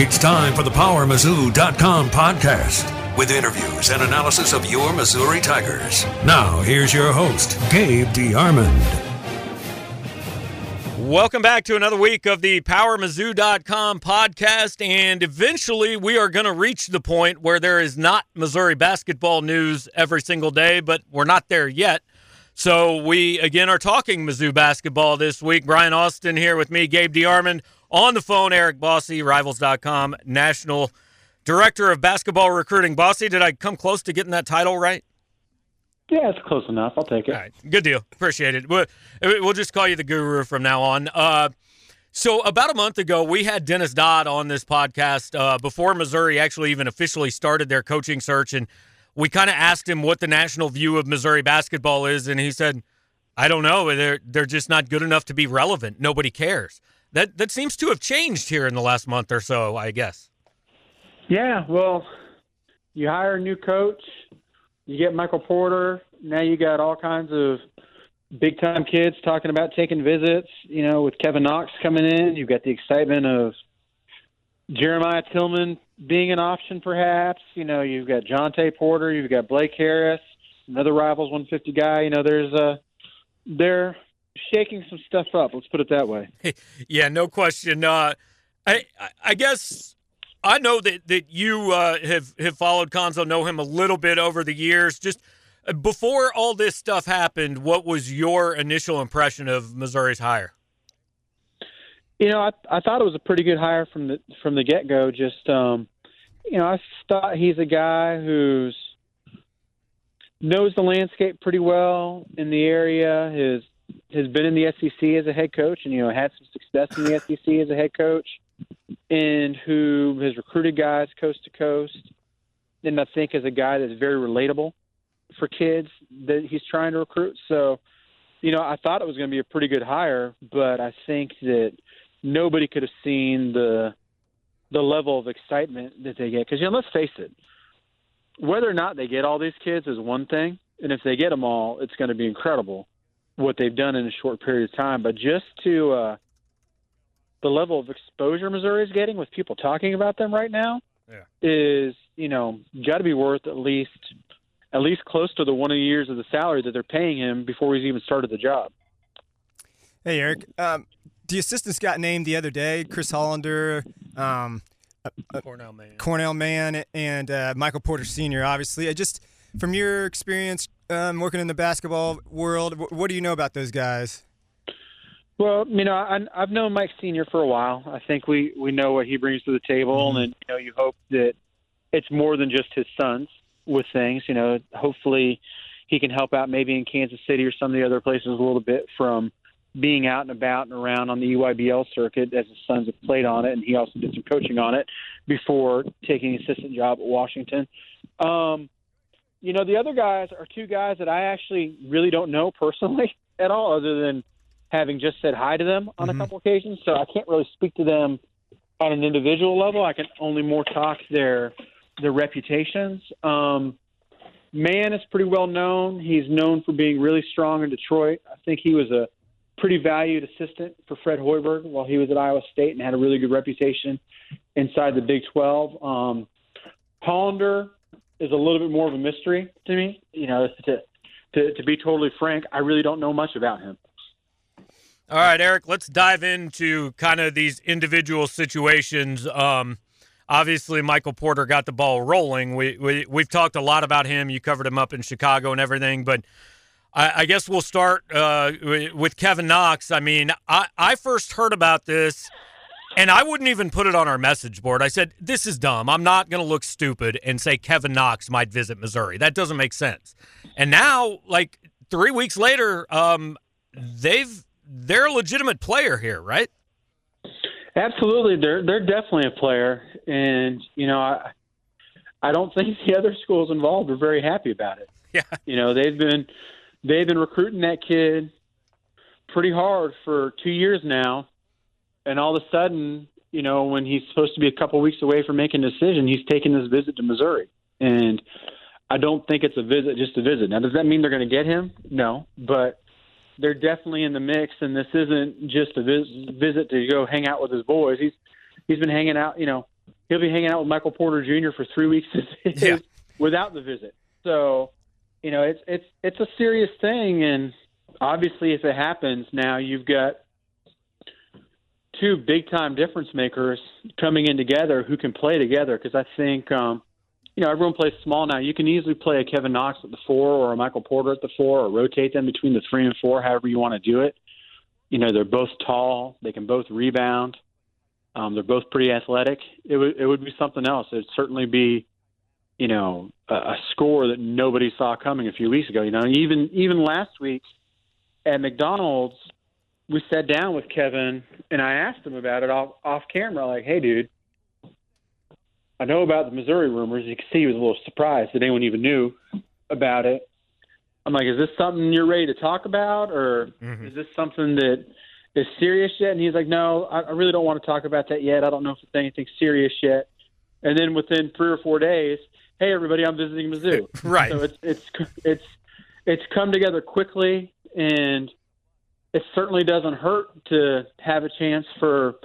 It's time for the PowerMizzou.com podcast with interviews and analysis of your Missouri Tigers. Now, here's your host, Gabe DeArmond. Welcome back to another week of the PowerMizzou.com podcast. And eventually, we are going to reach the point where there is not Missouri basketball news every single day, but we're not there yet. So, we again are talking Mizzou basketball this week. Brian Austin here with me, Gabe DeArmond. On the phone, Eric Bossi, Rivals.com, National Director of Basketball Recruiting. Bossi, did I come close to getting that title right? Yeah, it's close enough. I'll take it. All right, good deal. Appreciate it. We'll, we'll just call you the guru from now on. Uh, so about a month ago, we had Dennis Dodd on this podcast uh, before Missouri actually even officially started their coaching search, and we kind of asked him what the national view of Missouri basketball is, and he said, "I don't know. They're they're just not good enough to be relevant. Nobody cares." That that seems to have changed here in the last month or so, I guess. Yeah, well, you hire a new coach, you get Michael Porter. Now you got all kinds of big time kids talking about taking visits. You know, with Kevin Knox coming in, you've got the excitement of Jeremiah Tilmon being an option, perhaps. You know, you've got Jontay Porter, you've got Blake Harris, another Rivals 150 guy. You know, there's a they're shaking some stuff up. Let's put it that way. yeah, no question. Uh, I I guess I know that that you uh, have have followed Cuonzo, know him a little bit over the years. Just uh, before all this stuff happened, what was your initial impression of Missouri's hire? You know, I I thought it was a pretty good hire from the from the get go. Just um, you know, I thought he's a guy who's knows the landscape pretty well in the area. His has been in the SEC as a head coach, and you know had some success in the SEC as a head coach, and who has recruited guys coast to coast, and I think is a guy that's very relatable for kids that he's trying to recruit. So, you know, I thought it was going to be a pretty good hire, but I think that nobody could have seen the the level of excitement that they get. Because you know, let's face it, whether or not they get all these kids is one thing, and if they get them all, it's going to be incredible what they've done in a short period of time. But just to uh, the level of exposure Missouri is getting with people talking about them right now yeah. is, you know, got to be worth at least at least close to the one of the years of the salary that they're paying him before he's even started the job. Hey, Eric. Um, the assistants got named the other day. Chris Hollender, um, uh, Cornell Mann, Cornell Mann, and uh, Michael Porter Sr. Obviously, I just from your experience um, working in the basketball world, what do you know about those guys? Well, you know, I, I've known Mike Senior for a while. I think we we know what he brings to the table, mm-hmm. and you know, you hope that it's more than just his sons with things. You know, hopefully he can help out maybe in Kansas City or some of the other places a little bit from being out and about and around on the EYBL circuit as his sons have played on it, and he also did some coaching on it before taking an assistant job at Washington. Um, you know, the other guys are two guys that I actually really don't know personally at all, other than having just said hi to them on mm-hmm. a couple occasions. So I can't really speak to them on an individual level. I can only more talk their their reputations. Um, Mann is pretty well known. He's known for being really strong in Detroit. I think he was a pretty valued assistant for Fred Hoiberg while he was at Iowa State and had a really good reputation inside the Big 12. Um, Hollender is a little bit more of a mystery to me. You know, to to, to be totally frank, I really don't know much about him. All right, Eric, let's dive into kind of these individual situations. Um, obviously, Michael Porter got the ball rolling. We, we we've talked a lot about him. You covered him up in Chicago and everything, but I, I guess we'll start uh, with Kevin Knox. I mean, I, I first heard about this and I wouldn't even put it on our message board. I said, this is dumb. I'm not going to look stupid and say Kevin Knox might visit Missouri. That doesn't make sense. And now, like three weeks later, um, they've they're a legitimate player here, right? Absolutely, they're they're definitely a player, and you know, I I don't think the other schools involved are very happy about it. Yeah, you know, they've been they've been recruiting that kid pretty hard for two years now, and all of a sudden, you know, when he's supposed to be a couple weeks away from making a decision, he's taking this visit to Missouri, and I don't think it's a visit just a visit. Now, does that mean they're going to get him? No, but they're definitely in the mix, and this isn't just a vis- visit to go hang out with his boys. He's he's been hanging out, you know, he'll be hanging out with Michael Porter Jr. for three weeks Yeah. without the visit. So, you know, it's it's it's a serious thing, and obviously, if it happens, now you've got two big time difference makers coming in together who can play together. Because I think, um, you know, everyone plays small now. You can easily play a Kevin Knox at the four or a Michael Porter at the four, or rotate them between the three and four, however you want to do it. You know, they're both tall. They can both rebound. Um, they're both pretty athletic. It would it would be something else. It'd certainly be, you know, a, a score that nobody saw coming a few weeks ago. You know, even even last week at McDonald's, we sat down with Kevin and I asked him about it off off camera. Like, hey, dude, I know about the Missouri rumors. You can see he was a little surprised that anyone even knew about it. I'm like, is this something you're ready to talk about, or mm-hmm. is this something that is serious yet? And he's like, no, I, I really don't want to talk about that yet. I don't know if it's anything serious yet. And then within three or four days, hey, everybody, I'm visiting Mizzou. Right. So it's it's it's it's come together quickly, and it certainly doesn't hurt to have a chance for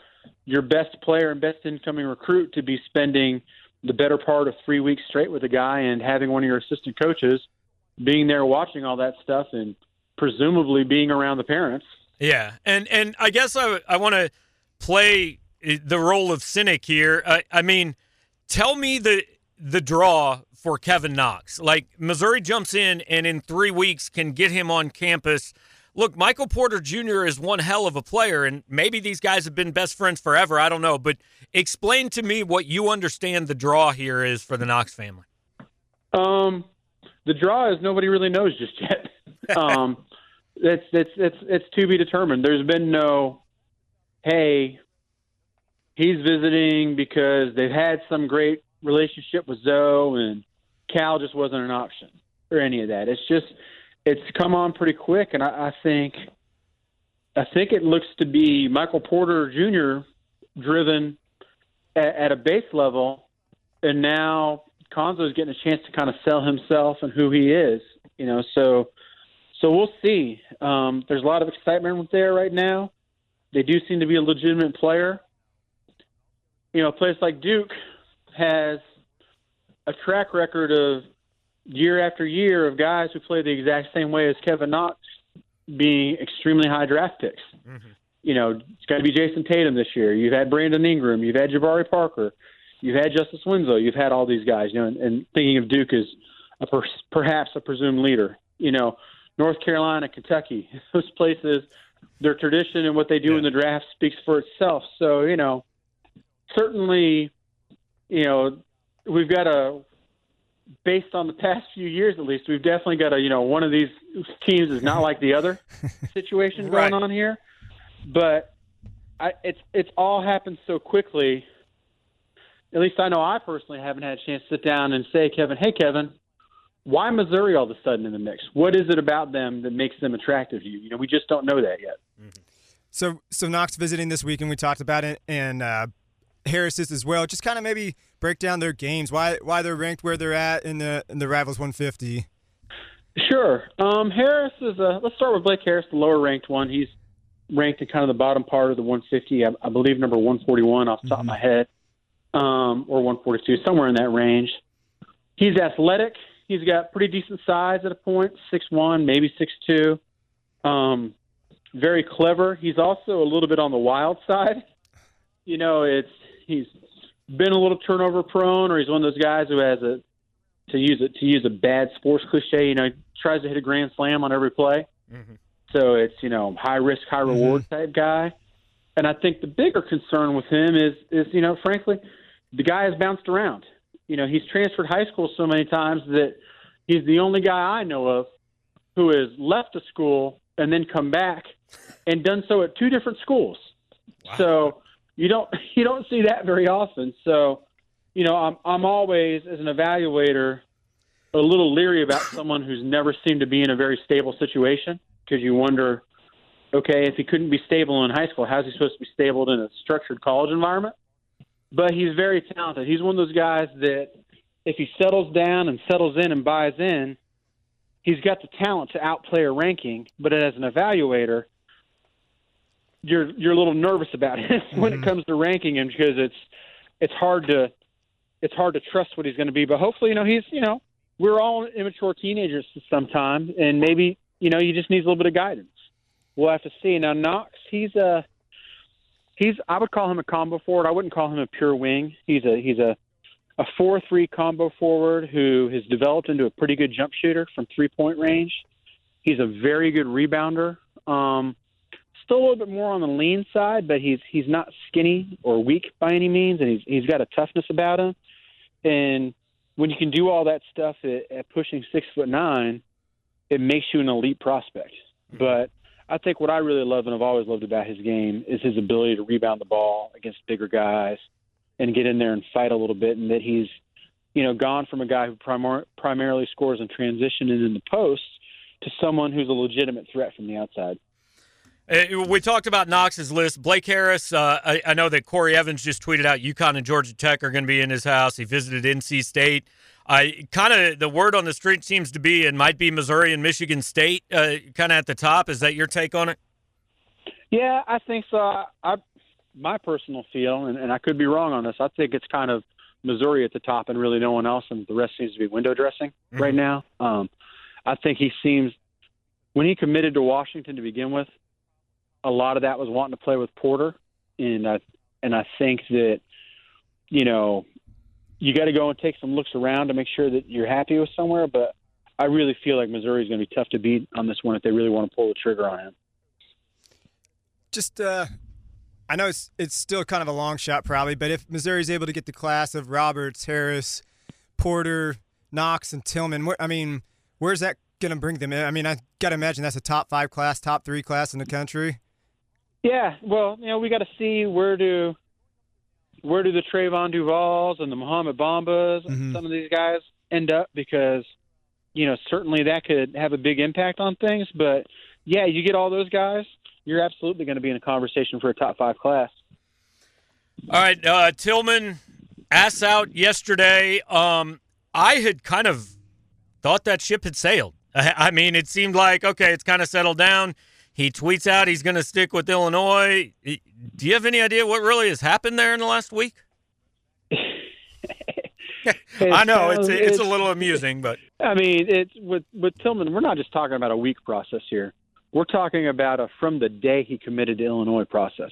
your best player and best incoming recruit to be spending the better part of three weeks straight with a guy and having one of your assistant coaches being there watching all that stuff and presumably being around the parents. Yeah, and and I guess I I want to play eh, the role of cynic here. I, I mean, tell me the the draw for Kevin Knox. Like Missouri jumps in and in three weeks can get him on campus. Look, Michael Porter Jr. is one hell of a player, and maybe these guys have been best friends forever. I don't know, but explain to me what you understand the draw here is for the Knox family. Um, the draw is nobody really knows just yet. um, it's it's it's it's to be determined. There's been no, hey, he's visiting because they've had some great relationship with Zo and Cal just wasn't an option or any of that. It's just it's come on pretty quick, and I, I think I think it looks to be Michael Porter Jr. driven at, at a base level, and now Cuonzo is getting a chance to kind of sell himself and who he is. You know, so so we'll see. Um, there's a lot of excitement there right now. They do seem to be a legitimate player. You know, a place like Duke has a track record of year after year of guys who play the exact same way as Kevin Knox being extremely high draft picks. Mm-hmm. You know, it's got to be Jayson Tatum this year. You've had Brandon Ingram. You've had Jabari Parker. You've had Justice Winslow. You've had all these guys. You know, and, and thinking of Duke as a per, perhaps a presumed leader. You know, North Carolina, Kentucky, those places, their tradition and what they do in the draft speaks for itself. So you know, certainly, you know, we've got a based on the past few years at least, we've definitely got a you know one of these teams is not like the other situation going on here, but I, it's it's all happened so quickly. At least I know I personally haven't had a chance to sit down and say, Kevin, hey Kevin, why Missouri all of a sudden in the mix? What is it about them that makes them attractive to you? You know, we just don't know that yet. So, so Knox visiting this week, and we talked about it, and uh, Harris is as well. Just kind of maybe break down their games, why why they're ranked where they're at in the in the Rivals 150. Sure. Um, Harris is a. Let's start with Blake Harris, the lower ranked one. He's ranked in kind of the bottom part of the 150. I, I believe number 141 off the top of my head, um, or 142, somewhere in that range. He's athletic. He's got pretty decent size at a point, six one, maybe six two. Um, very clever. He's also a little bit on the wild side. You know, it's he's been a little turnover prone, or he's one of those guys who has a to use it to use a bad sports cliche, you know, tries to hit a grand slam on every play. Mm-hmm. So it's you know high risk, high mm-hmm. reward type guy. And I think the bigger concern with him is is you know frankly, the guy has bounced around. You know, he's transferred high school so many times that he's the only guy I know of who has left a school and then come back and done so at two different schools. So you don't you don't see that very often. So you know, I'm I'm always as an evaluator a little leery about someone who's never seemed to be in a very stable situation because you wonder, okay, if he couldn't be stable in high school, how's he supposed to be stable in a structured college environment? But he's very talented. He's one of those guys that if he settles down and settles in and buys in, he's got the talent to outplay a ranking. But as an evaluator, you're you're a little nervous about it when it comes to ranking him because it's it's hard to it's hard to trust what he's going to be. But hopefully, you know, he's you know we're all immature teenagers sometime, and maybe you know he just needs a little bit of guidance. We'll have to see. Now Knox, he's a he's I would call him a combo forward. I wouldn't call him a pure wing. He's a he's a a four three combo forward who has developed into a pretty good jump shooter from three point range. He's a very good rebounder. Um, still a little bit more on the lean side, but he's he's not skinny or weak by any means, and he's he's got a toughness about him. And when you can do all that stuff at, at pushing six foot nine, it makes you an elite prospect. Mm-hmm. But I think what I really love and have always loved about his game is his ability to rebound the ball against bigger guys and get in there and fight a little bit, and that he's you know gone from a guy who primar- primarily scores in transition and in the post to someone who's a legitimate threat from the outside. Uh, we talked about Knox's list. Blake Harris, uh, I, I, know that Corey Evans just tweeted out UConn and Georgia Tech are going to be in his house. He visited NC State. I kind of the word on the street seems to be it might be Missouri and Michigan State uh, kind of at the top. Is that your take on it? Yeah, I think so. I, my personal feel, and, and I could be wrong on this. I think it's kind of Missouri at the top and really no one else, and the rest seems to be window dressing mm-hmm. right now. Um, I think he seems when he committed to Washington to begin with, a lot of that was wanting to play with Porter, and I and I think that you know you got to go and take some looks around to make sure that you're happy with somewhere. But I really feel like Missouri is going to be tough to beat on this one if they really want to pull the trigger on him. Just, uh, I know it's it's still kind of a long shot probably, but if Missouri is able to get the class of Roberts, Harris, Porter, Knox, and Tilmon, I mean, where's that going to bring them in? I mean, I got to imagine that's a top five class, top three class in the country. Yeah, well, you know, we got to see where do where do the Trevon Duvals and the Mohamed Bambas and mm-hmm. some of these guys end up because you know certainly that could have a big impact on things. But yeah, you get all those guys, you're absolutely going to be in a conversation for a top five class. All right, uh, Tilmon ass out yesterday. Um, I had kind of thought that ship had sailed. I mean, it seemed like okay, it's kind of settled down he tweets out he's going to stick with Illinois. Do you have any idea what really has happened there in the last week? I know it's, it's, it's a little amusing, but I mean, it's with with Tilmon. We're not just talking about a week process here. We're talking about a from the day he committed to Illinois process.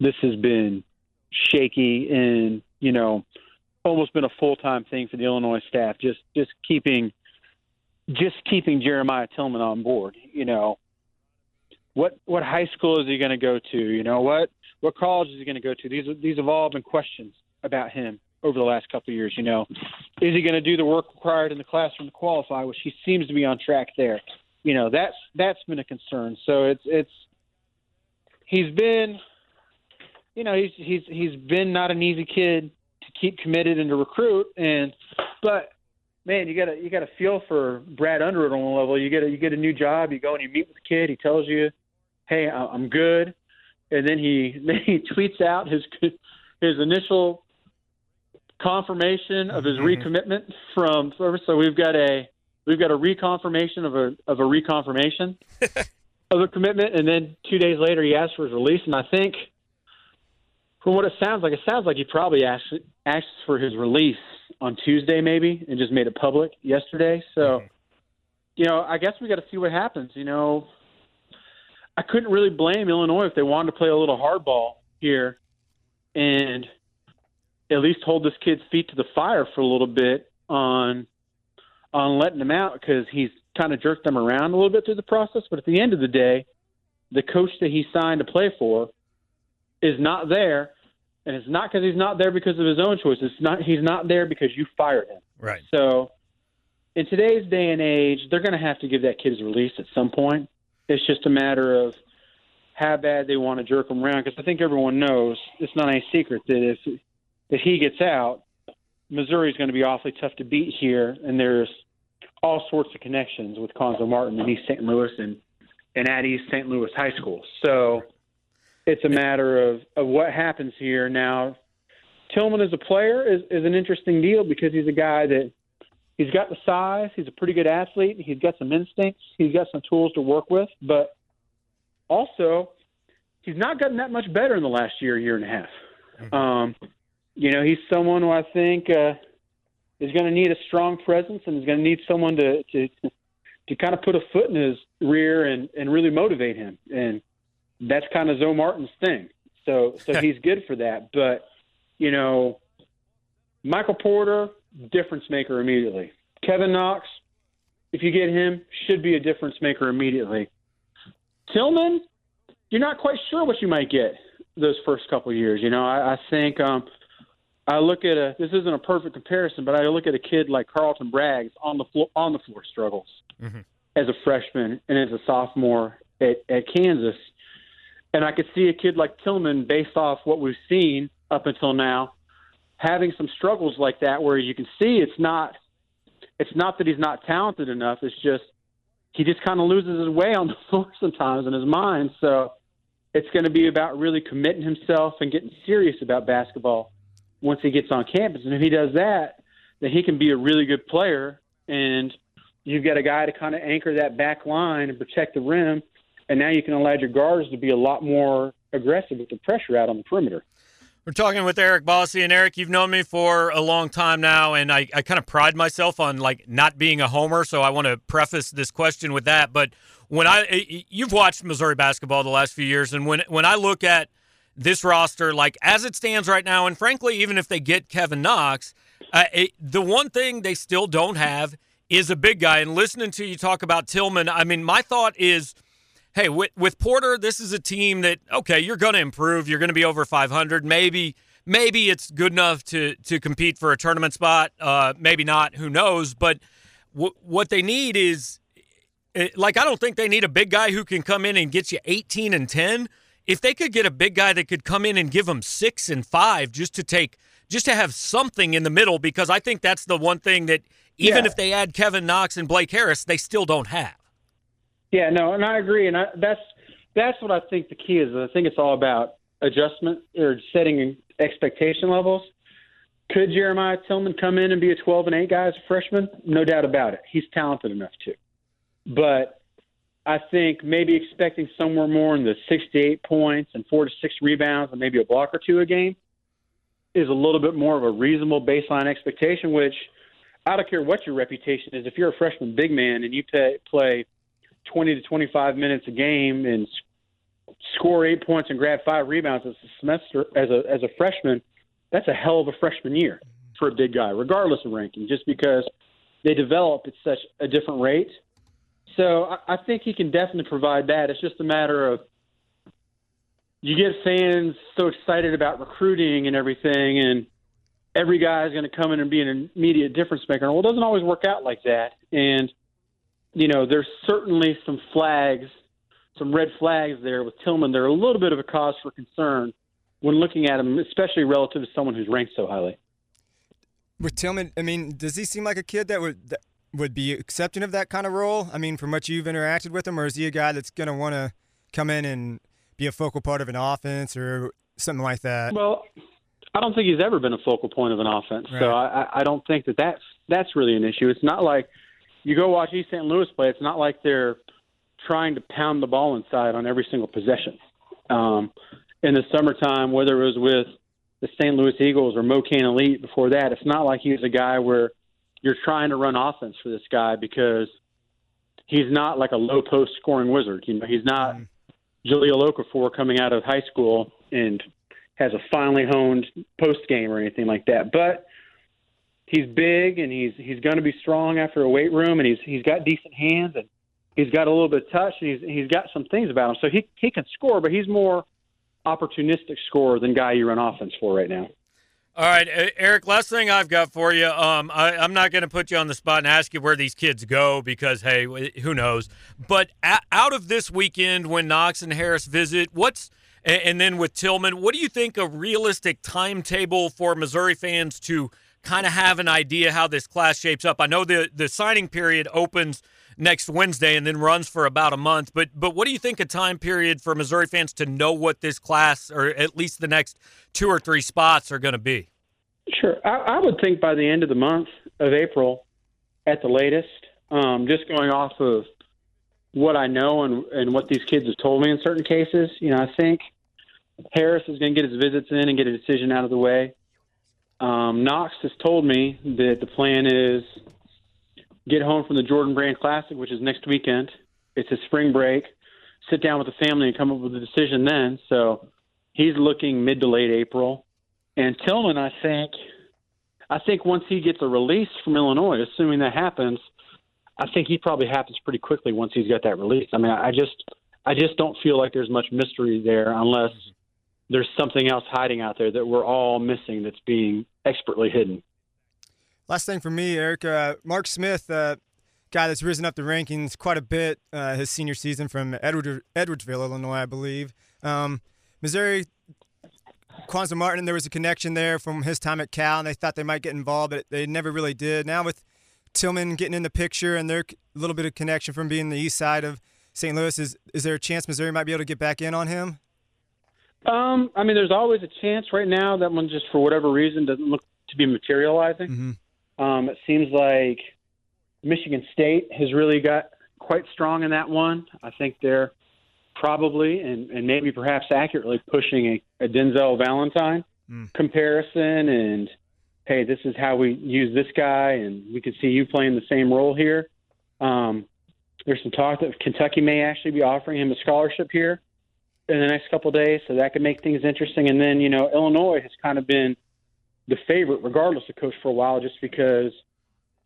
This has been shaky and you know almost been a full time thing for the Illinois staff. Just just keeping just keeping Jeremiah Tilmon on board. You know, what what high school is he going to go to? You know what what college is he going to go to? These these have all been questions about him over the last couple of years. You know, is he going to do the work required in the classroom to qualify? Which he seems to be on track there. You know, that's that's been a concern. So it's it's he's been, you know, he's he's he's been not an easy kid to keep committed and to recruit. And but man, you got to you got to feel for Brad Underwood on one level. You get a, you get a new job, you go and you meet with the kid. He tells you hey, I'm good, and then he then he tweets out his his initial confirmation of his mm-hmm. recommitment from service. So we've got a we've got a reconfirmation of a of a reconfirmation of a commitment, and then two days later he asked for his release. And I think, from what it sounds like, it sounds like he probably asked asked for his release on Tuesday, maybe, and just made it public yesterday. So. Mm-hmm. You know, I guess we got to see what happens. You know, I couldn't really blame Illinois if they wanted to play a little hardball here and at least hold this kid's feet to the fire for a little bit on on letting him out because he's kind of jerked them around a little bit through the process. But at the end of the day, the coach that he signed to play for is not there, and it's not because he's not there because of his own choice. It's not he's not there because you fired him. Right. So, in today's day and age, they're going to have to give that kid his release at some point. It's just a matter of how bad they want to jerk him around because I think everyone knows it's not any secret that if if he gets out, Missouri is going to be awfully tough to beat here, and there's all sorts of connections with Cuonzo Martin and East St. Louis and and at East St. Louis High School. So it's a matter of, of what happens here now. Tilmon as a player is, is an interesting deal because he's a guy that he's got the size. He's a pretty good athlete. He's got some instincts. He's got some tools to work with. But also, he's not gotten that much better in the last year, year and a half. Mm-hmm. Um, you know, he's someone who I think uh, is going to need a strong presence and is going to need someone to to to kind of put a foot in his rear and and really motivate him. And that's kind of Zo Martin's thing. So so he's good for that. But you know, Michael Porter, difference maker immediately. Kevin Knox, if you get him, should be a difference maker immediately. Tilmon, you're not quite sure what you might get those first couple years. You know, I, I think um, I look at a. This isn't a perfect comparison, but I look at a kid like Carlton Braggs on the floor, on the floor struggles mm-hmm. as a freshman and as a sophomore at, at Kansas, and I could see a kid like Tilmon, based off what we've seen up until now, having some struggles like that, where you can see it's not. It's not that he's not talented enough. It's just he just kind of loses his way on the floor sometimes in his mind. So it's going to be about really committing himself and getting serious about basketball once he gets on campus. And if he does that, then he can be a really good player. And you've got a guy to kind of anchor that back line and protect the rim. And now you can allow your guards to be a lot more aggressive with the pressure out on the perimeter. We're talking with Eric Bossi, and Eric, you've known me for a long time now, and I, I kind of pride myself on like not being a homer, so I want to preface this question with that. But when I you've watched Missouri basketball the last few years, and when when I look at this roster, like as it stands right now, and frankly, even if they get Kevin Knox, uh, it, the one thing they still don't have is a big guy. And listening to you talk about Tillman, I mean, my thought is hey, with, with Porter, this is a team that okay, you're going to improve. You're going to be over 500. Maybe maybe it's good enough to to compete for a tournament spot. Uh, maybe not. Who knows? But w- what they need is eh, like I don't think they need a big guy who can come in and get you 18 and 10. If they could get a big guy that could come in and give them six and five, just to take just to have something in the middle, because I think that's the one thing that even yeah. if they add Kevin Knox and Blake Harris, they still don't have. Yeah, no, and I agree, and I, that's that's what I think the key is. I think it's all about adjustment or setting expectation levels. Could Jeremiah Tilmon come in and be a 12 and 8 guy as a freshman? No doubt about it. He's talented enough to. But I think maybe expecting somewhere more in the six to eight points and four to six rebounds and maybe a block or two a game is a little bit more of a reasonable baseline expectation. Which I don't care what your reputation is. If you're a freshman big man and you pay, play 20 to 25 minutes a game and score eight points and grab five rebounds as a semester as a as a freshman, that's a hell of a freshman year for a big guy, regardless of ranking, just because they develop at such a different rate. So I, I think he can definitely provide that. It's just a matter of you get fans so excited about recruiting and everything, and every guy is going to come in and be an immediate difference maker. Well, it doesn't always work out like that, and you know, there's certainly some flags, some red flags there with Tilmon. They're a little bit of a cause for concern when looking at him, especially relative to someone who's ranked so highly. With Tilmon, I mean, does he seem like a kid that would that would be accepting of that kind of role? I mean, from what you've interacted with him, or is he a guy that's going to want to come in and be a focal part of an offense or something like that? Well, I don't think he's ever been a focal point of an offense, right. so I, I don't think that that's that's really an issue. It's not like you go watch East St. Louis play, it's not like they're trying to pound the ball inside on every single possession. Um, in the summertime, whether it was with the St. Louis Eagles or MoKan Elite before that, it's not like he's a guy where you're trying to run offense for this guy because he's not like a low post scoring wizard. You know, he's not mm-hmm. Jahlil Okafor coming out of high school and has a finely honed post game or anything like that. But he's big and he's he's going to be strong after a weight room and he's he's got decent hands and he's got a little bit of touch and he's he's got some things about him. So he he can score, but he's more opportunistic scorer than guy you run offense for right now. All right, Eric. Last thing I've got for you. Um, I, am not going to put you on the spot and ask you where these kids go because hey, who knows? But a- out of this weekend, when Knox and Harris visit, what's and, and then with Tilmon, what do you think a realistic timetable for Missouri fans to kind of have an idea how this class shapes up. I know the the signing period opens next Wednesday and then runs for about a month. But but what do you think a time period for Missouri fans to know what this class or at least the next two or three spots are going to be? Sure, I, I, would think by the end of the month of April, at the latest. Um, just going off of what I know and and what these kids have told me in certain cases, you know, I think Harris is going to get his visits in and get a decision out of the way Um, Knox has told me that the plan is get home from the Jordan Brand Classic, which is next weekend. It's a spring break. Sit down with the family and come up with a decision then. So he's looking mid to late April. And Tilmon, I think, I think once he gets a release from Illinois, assuming that happens, I think he probably happens pretty quickly once he's got that release. I mean, I just, I just don't feel like there's much mystery there unless there's something else hiding out there that we're all missing that's being expertly hidden. Last thing for me, Eric, uh, Mark Smith, uh, guy that's risen up the rankings quite a bit uh, his senior season from Edward, Edwardsville, Illinois, I believe. Um, Missouri, Cuonzo Martin, there was a connection there from his time at Cal, and they thought they might get involved, but they never really did. Now with Tilmon getting in the picture and their little bit of connection from being the east side of St. Louis, is is there a chance Missouri might be able to get back in on him? Um, I mean, there's always a chance. Right now, that one just for whatever reason doesn't look to be materializing. Mm-hmm. Um, it seems like Michigan State has really got quite strong in that one. I think they're probably and, and maybe perhaps accurately pushing a, a Denzel Valentine Mm. comparison and hey, this is how we use this guy and we can see you playing the same role here. Um, there's some talk that Kentucky may actually be offering him a scholarship here in the next couple of days, so that could make things interesting. And then, you know, Illinois has kind of been the favorite, regardless of coach, for a while, just because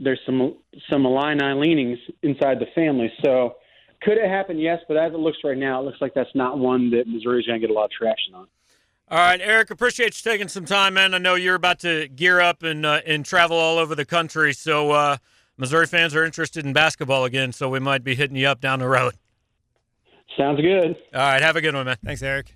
there's some some Illini leanings inside the family. So, could it happen? Yes, but as it looks right now, it looks like that's not one that Missouri's going to get a lot of traction on. All right, Eric, appreciate you taking some time, man. I know you're about to gear up and uh, and travel all over the country, so uh, Missouri fans are interested in basketball again, so we might be hitting you up down the road. Sounds good. All right, have a good one, man. Thanks, Eric.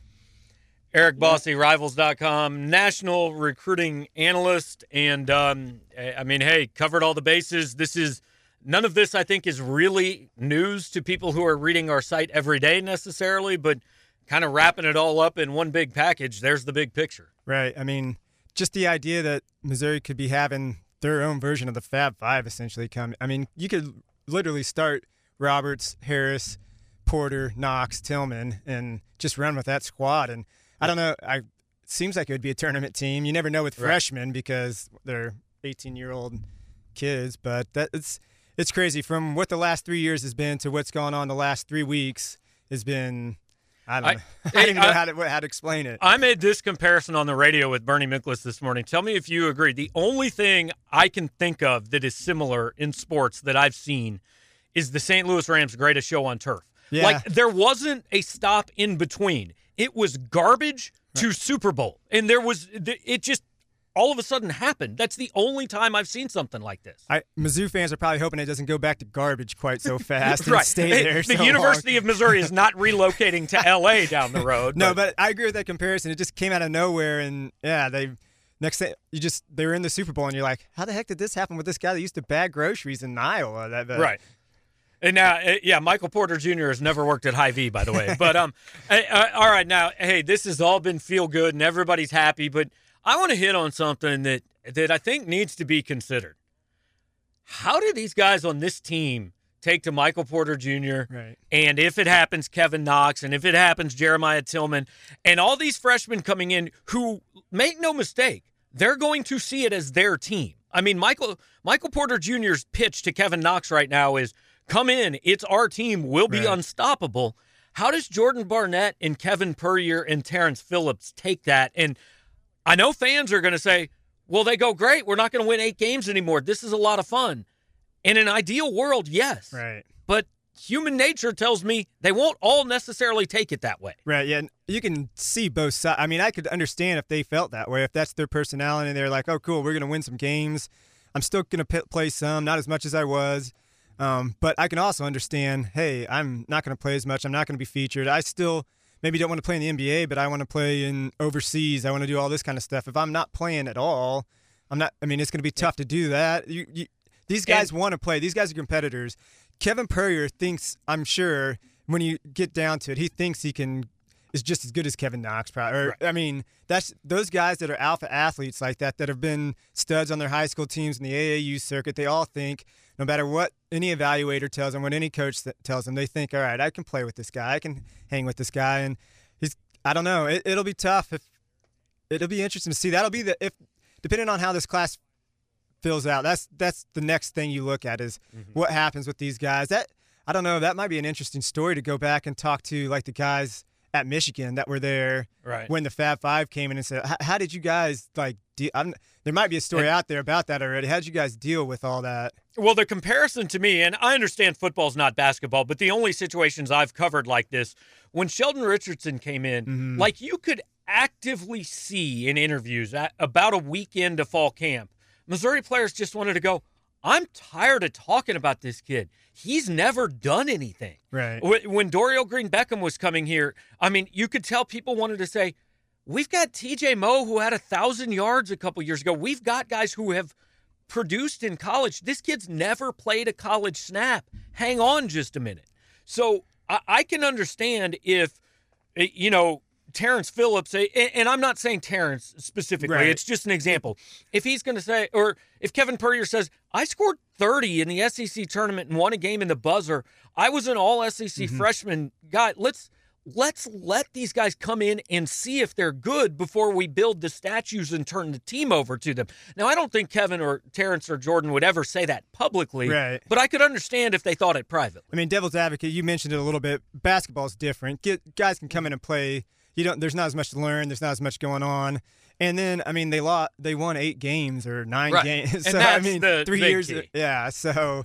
Eric Bossi, Rivals.com, national recruiting analyst, and um, I mean, hey, covered all the bases. This is none of this, I think, is really news to people who are reading our site every day necessarily, but kind of wrapping it all up in one big package. There's the big picture. Right. I mean, just the idea that Missouri could be having their own version of the Fab Five essentially come. I mean, you could literally start Roberts, Harris, Porter, Knox, Tilmon, and just run with that squad. And I don't know. I it seems like it would be a tournament team. You never know with Right. freshmen because they're 18 year old kids, but that it's it's crazy from what the last three years has been to what's gone on the last three weeks has been. I don't I- know. I, don't even know how to how to explain it. I made this comparison on the radio with Bernie Miklasz this morning. Tell me if you agree. The only thing I can think of that is similar in sports that I've seen is the St. Louis Rams' greatest show on turf. Yeah. Like there wasn't a stop in between. It was garbage to Super Bowl, and there was it just all of a sudden happened. That's the only time I've seen something like this. I, Mizzou fans are probably hoping it doesn't go back to garbage quite so fast and right. stay Hey, there. the so University long. of Missouri is not relocating to LA down the road. No, but I agree with that comparison. It just came out of nowhere, and yeah, they next thing you just they were in the Super Bowl, and you're like, how the heck did this happen with this guy that used to bag groceries in Iowa? That, that- Right. And now, uh, yeah, Michael Porter Jr. has never worked at Hy-Vee, by the way. But um, uh, uh, all right, now, hey, this has all been feel good and everybody's happy. But I want to hit on something that that I think needs to be considered. How do these guys on this team take to Michael Porter Jr. Right. and if it happens, Kevin Knox, and if it happens, Jeremiah Tilmon, and all these freshmen coming in who make no mistake, they're going to see it as their team. I mean, Michael Michael Porter Jr.'s pitch to Kevin Knox right now is come in, it's our team, we'll be Right. unstoppable. How does Jordan Barnett and Kevin Puryear and Terrence Phillips take that? And I know fans are going to say, well, they go, great, we're not going to win eight games anymore. This is a lot of fun. In an ideal world, yes. Right. But human nature tells me they won't all necessarily take it that way. Right. Yeah. You can see both sides. I mean, I could understand if they felt that way. If that's their personality, and they're like, "Oh, cool, we're gonna win some games. I'm still gonna p- play some, not as much as I was." Um, but I can also understand, hey, I'm not going to play as much. I'm not going to be featured. I still maybe don't want to play in the NBA, but I want to play in overseas. I want to do all this kind of stuff. If I'm not playing at all, I'm not. I mean, it's going to be tough to do that. You, you, these guys want to play. These guys are competitors. Kevin Puryear thinks, I'm sure, when you get down to it, he thinks he can is just as good as Kevin Knox. Probably. Or, I mean, that's those guys that are alpha athletes like that that have been studs on their high school teams in the AAU circuit. They all think, no matter what any evaluator tells them, what any coach that tells them, they think, all right, I can play with this guy. I can hang with this guy, and he's. I don't know. It, it'll be tough if. It'll be interesting to see. That'll be the if depending on how this class fills out, that's that's the next thing you look at is Mm-hmm. what happens with these guys. That I don't know. That might be an interesting story to go back and talk to like the guys at Michigan that were there Right. when the Fab Five came in and said, "How- "How did you guys like?" De- I'm, there might be a story And- out there about that already. How did you guys deal with all that? Well, the comparison to me, and I understand football's not basketball, but the only situations I've covered like this, when Sheldon Richardson came in, Mhm. like you could actively see in interviews about a week into fall camp, Missouri players just wanted to go, I'm tired of talking about this kid. He's never done anything. Right. When Dorial Green Beckham was coming here, I mean, you could tell people wanted to say, We've got TJ Moe who had a thousand yards a couple years ago. We've got guys who have produced in college. This kid's never played a college snap. Hang on just a minute. So I, I can understand if, eh, you know, Terrence Phillips, and I'm not saying Terrence specifically, Right. it's just an example. If he's going to say, or if Kevin Puryear says, I scored 30 in the SEC tournament and won a game in the buzzer, I was an all SEC mm-hmm. freshman guy. Let's let's let these guys come in and see if they're good before we build the statues and turn the team over to them. Now, I don't think Kevin or Terrence or Jordan would ever say that publicly, Right. but I could understand if they thought it privately. I mean, devil's advocate. You mentioned it a little bit. Basketball's different. Get, guys can come in and play. You don't. There's not as much to learn. There's not as much going on. And then, I mean, they lost. They won eight games or nine Right. games. And so that's I mean, the three years. key. Yeah. So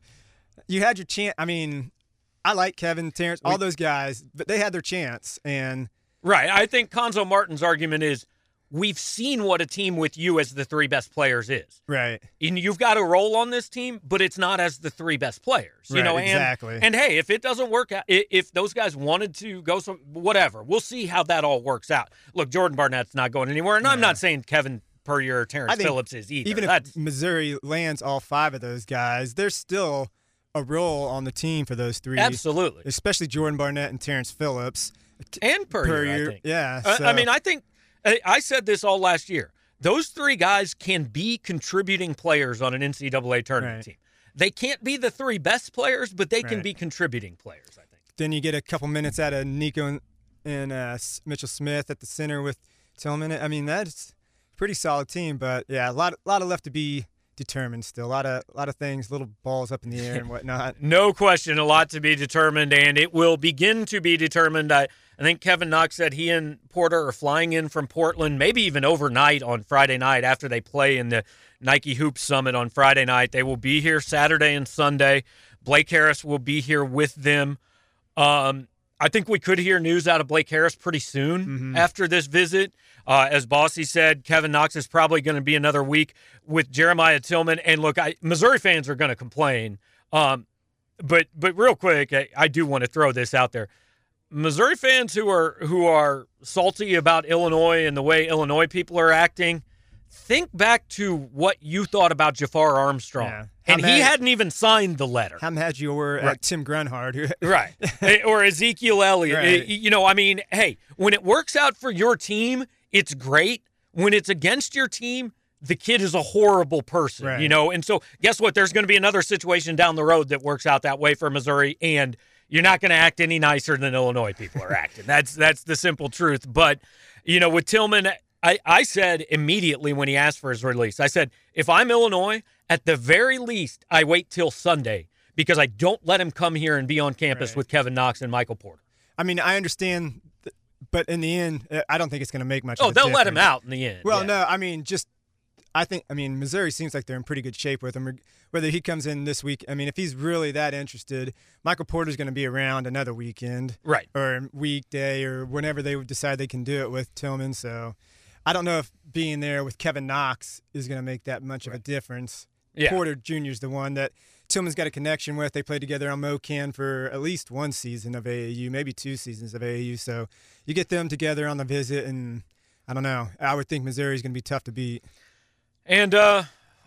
you had your chance. I mean, I like Kevin, Terrence, all those guys, but they had their chance. And Right. I think Cuonzo Martin's argument is we've seen what a team with you as the three best players is. right. And you've got a role on this team, but it's not as the three best players. You Right, know, and, exactly. And hey, if it doesn't work out, if those guys wanted to go some whatever, we'll see how that all works out. Look, Jordan Barnett's not going anywhere, and I'm not saying Kevin Puryear or Terrence Phillips is either. Even That's if Missouri lands all five of those guys, there's still a role on the team for those three. absolutely Especially Jordan Barnett and Terrence Phillips. and Puryear. Puryear, I think. yeah, Uh, I mean, I think I, I said this all last year. Those three guys can be contributing players on an NCAA tournament Right. team. They can't be the three best players, but they can be contributing players. I think. Then you get a couple minutes out of Nikko and, and uh, Mitchell Smith at the center with Tilmon. I mean, that's a pretty solid team, but yeah, a lot, a lot of left to be determined still. A lot of, a lot of things, little balls up in the air and whatnot. No question, a lot to be determined, and it will begin to be determined. I, I think Kevin Knox said he and Porter are flying in from Portland, maybe even overnight on Friday night after they play in the Nike Hoop Summit on Friday night. They will be here Saturday and Sunday. Blake Harris will be here with them. Um, I think we could hear news out of Blake Harris pretty soon after this visit. Uh, as Bossi said, Kevin Knox is probably going to be another week with Jeremiah Tilmon. And look, I, Missouri fans are going to complain. Um, but but real quick, I, I do want to throw this out there. Missouri fans who are who are salty about Illinois and the way Illinois people are acting, think back to what you thought about Jafar Armstrong, Yeah. and he hadn't even signed the letter. How mad you were Right. at Tim Grunhard. Right. Eh, or Ezekiel Elliott. Right. Eh, You know, I mean, hey, when it works out for your team, it's great. When it's against your team, the kid is a horrible person, Right. you know? And so, guess what? There's going to be another situation down the road that works out that way for Missouri, and you're not going to act any nicer than Illinois people are acting. That's that's the simple truth. But, you know, with Tilmon, I, I said immediately when he asked for his release, I said, if I'm Illinois, at the very least, I wait till Sunday because I don't let him come here and be on campus Right. with Kevin Knox and Michael Porter. I mean, I understand, but in the end, uh, I don't think it's going to make much. Oh, of a they'll let him out in the end. Well, yeah. no, I mean, just I think I mean Missouri seems like they're in pretty good shape with him. Whether he comes in this week, I mean, if he's really that interested, Michael Porter's going to be around another weekend Right. or weekday or whenever they decide they can do it with Tilmon. So I don't know if being there with Kevin Knox is going to make that much of a difference. Yeah. Porter Jr. is the one that Tilmon's got a connection with. They played together on MoKan for at least one season of AAU, maybe two seasons of AAU. So you get them together on the visit, and I don't know. I would think Missouri's going to be tough to beat. And uh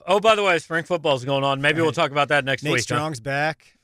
oh, by the way, spring football's going on. Maybe we'll talk about that next Nate week. Nate Strong's back.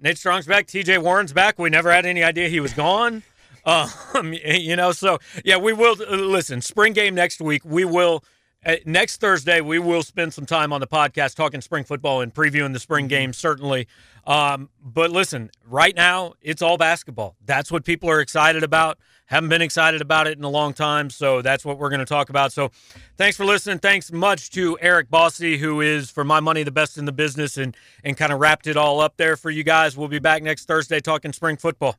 Nate Strong's back. T.J. Warren's back. We never had any idea he was gone. Um, you know, so yeah, we will uh, listen. Spring game next week. We will uh, next Thursday, we will spend some time on the podcast talking spring football and previewing the spring game. certainly. Um, but listen, right now, it's all basketball. That's what people are excited about. Haven't been excited about it in a long time, so that's what we're going to talk about. So thanks for listening. Thanks much to Eric Bossi, who is, for my money, the best in the business and, and kind of wrapped it all up there for you guys. We'll be back next Thursday talking spring football.